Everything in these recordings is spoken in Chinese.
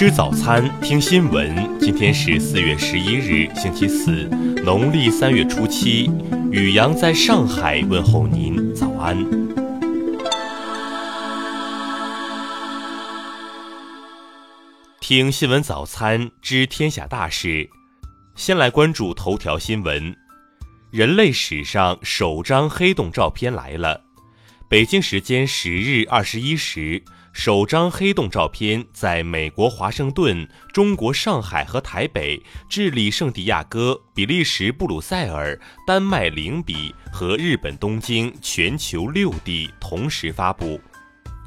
吃早餐，听新闻。今天是四月十一日，星期四，农历三月初七。雨阳在上海问候您，早安。听新闻早餐，知天下大事。先来关注头条新闻：人类史上首张黑洞照片来了。北京时间十日二十一时。首张黑洞照片在美国华盛顿、中国上海和台北、智利圣地亚哥、比利时布鲁塞尔、丹麦灵比和日本东京全球六地同时发布。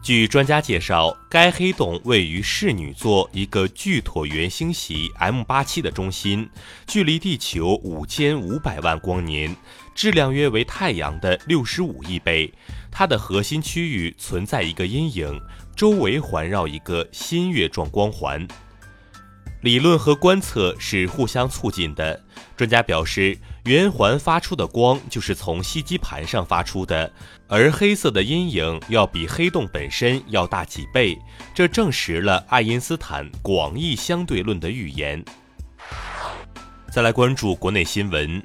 据专家介绍，该黑洞位于室女座一个巨椭圆星系 M87 的中心，距离地球五千五百万光年，质量约为太阳的六十五亿倍。它的核心区域存在一个阴影。周围环绕一个新月状光环，理论和观测是互相促进的。专家表示，圆环发出的光就是从吸积盘上发出的，而黑色的阴影要比黑洞本身要大几倍，这证实了爱因斯坦广义相对论的预言。再来关注国内新闻。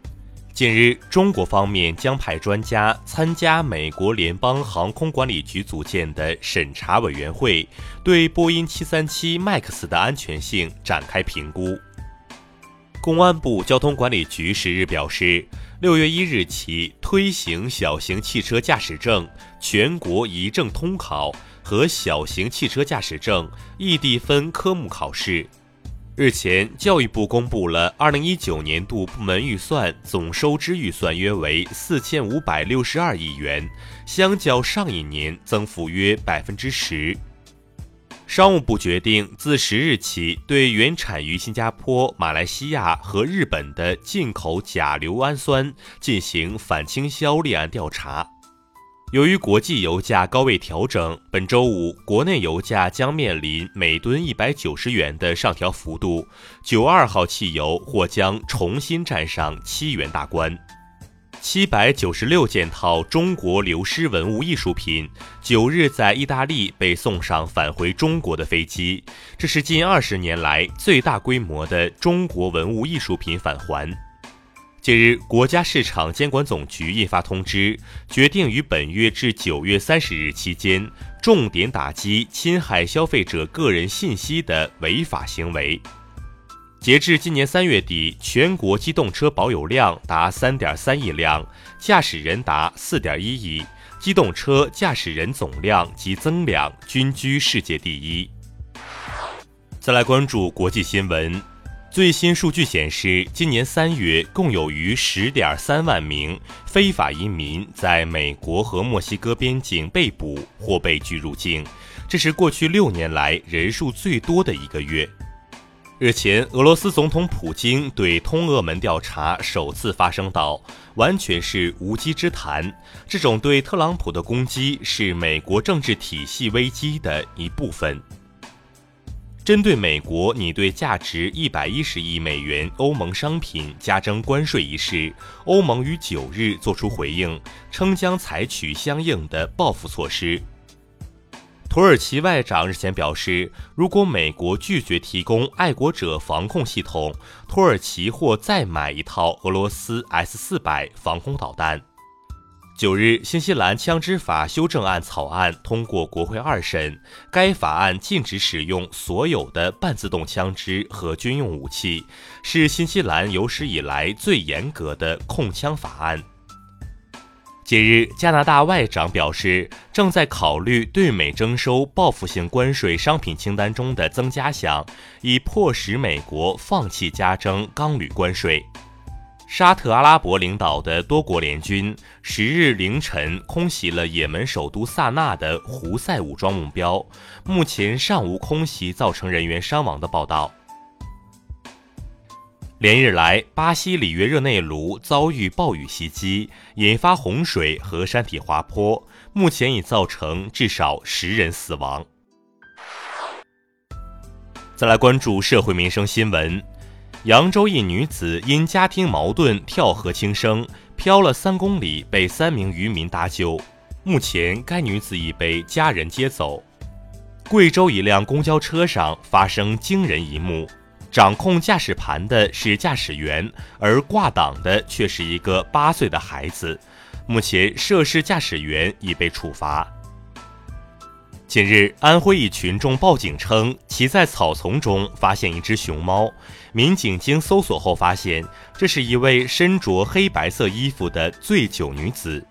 近日，中国方面将派专家参加美国联邦航空管理局组建的审查委员会，对波音737 MAX 的安全性展开评估。公安部交通管理局十日表示，六月一日起推行小型汽车驾驶证全国一证通考和小型汽车驾驶证异地分科目考试。日前，教育部公布了二零一九年度部门预算，总收支预算约为四千五百六十二亿元，相较上一年增幅约百分之十。商务部决定自十日起，对原产于新加坡、马来西亚和日本的进口甲硫氨酸进行反倾销立案调查。由于国际油价高位调整，本周五国内油价将面临每吨一百九十元的上调幅度。九二号汽油或将重新站上七元大关。七百九十六件套中国流失文物艺术品，九日在意大利被送上返回中国的飞机，这是近二十年来最大规模的中国文物艺术品返还。近日，国家市场监管总局印发通知，决定于本月至九月三十日期间，重点打击侵害消费者个人信息的违法行为。截至今年三月底，全国机动车保有量达三点三亿辆，驾驶人达四点一亿，机动车驾驶人总量及增量均居世界第一。再来关注国际新闻。最新数据显示，今年三月共有逾十点三万名非法移民在美国和墨西哥边境被捕或被拒入境，这是过去六年来人数最多的一个月。日前，俄罗斯总统普京对通俄门调查首次发声道：“完全是无稽之谈，这种对特朗普的攻击是美国政治体系危机的一部分。”针对美国拟对价值一百一十亿美元欧盟商品加征关税一事，欧盟于九日作出回应，称将采取相应的报复措施。土耳其外长日前表示，如果美国拒绝提供爱国者防控系统，土耳其或再买一套俄罗斯 S 四百防空导弹。九日，新西兰枪支法修正案草案通过国会二审。该法案禁止使用所有的半自动枪支和军用武器，是新西兰有史以来最严格的控枪法案。近日，加拿大外长表示，正在考虑对美征收报复性关税商品清单中的增加项，以迫使美国放弃加征钢铝关税。沙特阿拉伯领导的多国联军十日凌晨空袭了也门首都萨那的胡塞武装目标，目前尚无空袭造成人员伤亡的报道。连日来，巴西里约热内卢遭遇暴雨袭击，引发洪水和山体滑坡，目前已造成至少十人死亡。再来关注社会民生新闻。扬州一女子因家庭矛盾跳河轻生，漂了三公里，被三名渔民搭救。目前，该女子已被家人接走。贵州一辆公交车上发生惊人一幕：掌控驾驶盘的是驾驶员，而挂档的却是一个八岁的孩子。目前，涉事驾驶员已被处罚。近日，安徽一群众报警称，其在草丛中发现一只熊猫。民警经搜索后发现，这是一位身着黑白色衣服的醉酒女子。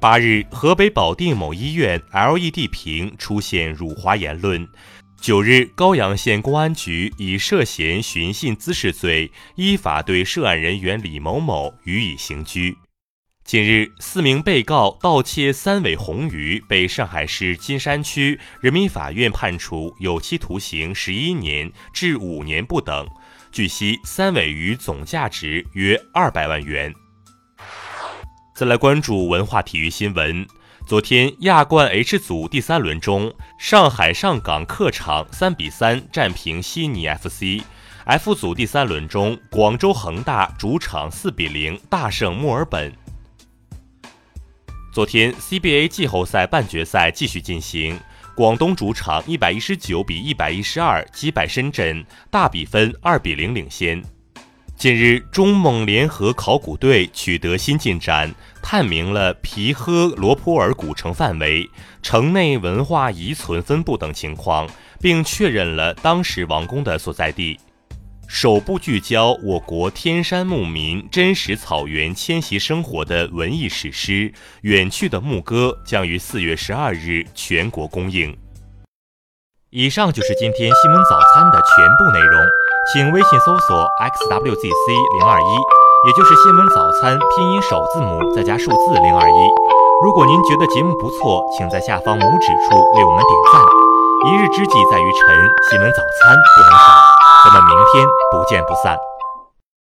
八日，河北保定某医院 LED 屏出现辱华言论。九日，高阳县公安局以涉嫌寻衅滋事罪，依法对涉案人员李某某予以刑拘。近日，四名被告盗窃三尾红鱼被上海市金山区人民法院判处有期徒刑十一年至五年不等。据悉，三尾鱼总价值约二百万元。再来关注文化体育新闻。昨天亚冠 H 组第三轮中，上海上港客场三比三战平悉尼 FC；F 组第三轮中，广州恒大主场四比零大胜墨尔本。昨天 CBA 季后赛半决赛继续进行，广东主场一百一十九比一百一十二击败深圳，大比分二比零领先。近日，中蒙联合考古队取得新进展，探明了皮赫罗普尔古城范围、城内文化遗存分布等情况，并确认了当时王宫的所在地。首部聚焦我国天山牧民真实草原迁徙生活的文艺史诗《远去的牧歌》将于四月十二日全国公映。以上就是今天新闻早餐的全部内容。请微信搜索 xwzc 零二一，也就是新闻早餐拼音首字母再加数字零二一。如果您觉得节目不错，请在下方拇指处为我们点赞。一日之计在于晨，新闻早餐不能少。咱们明天不见不散。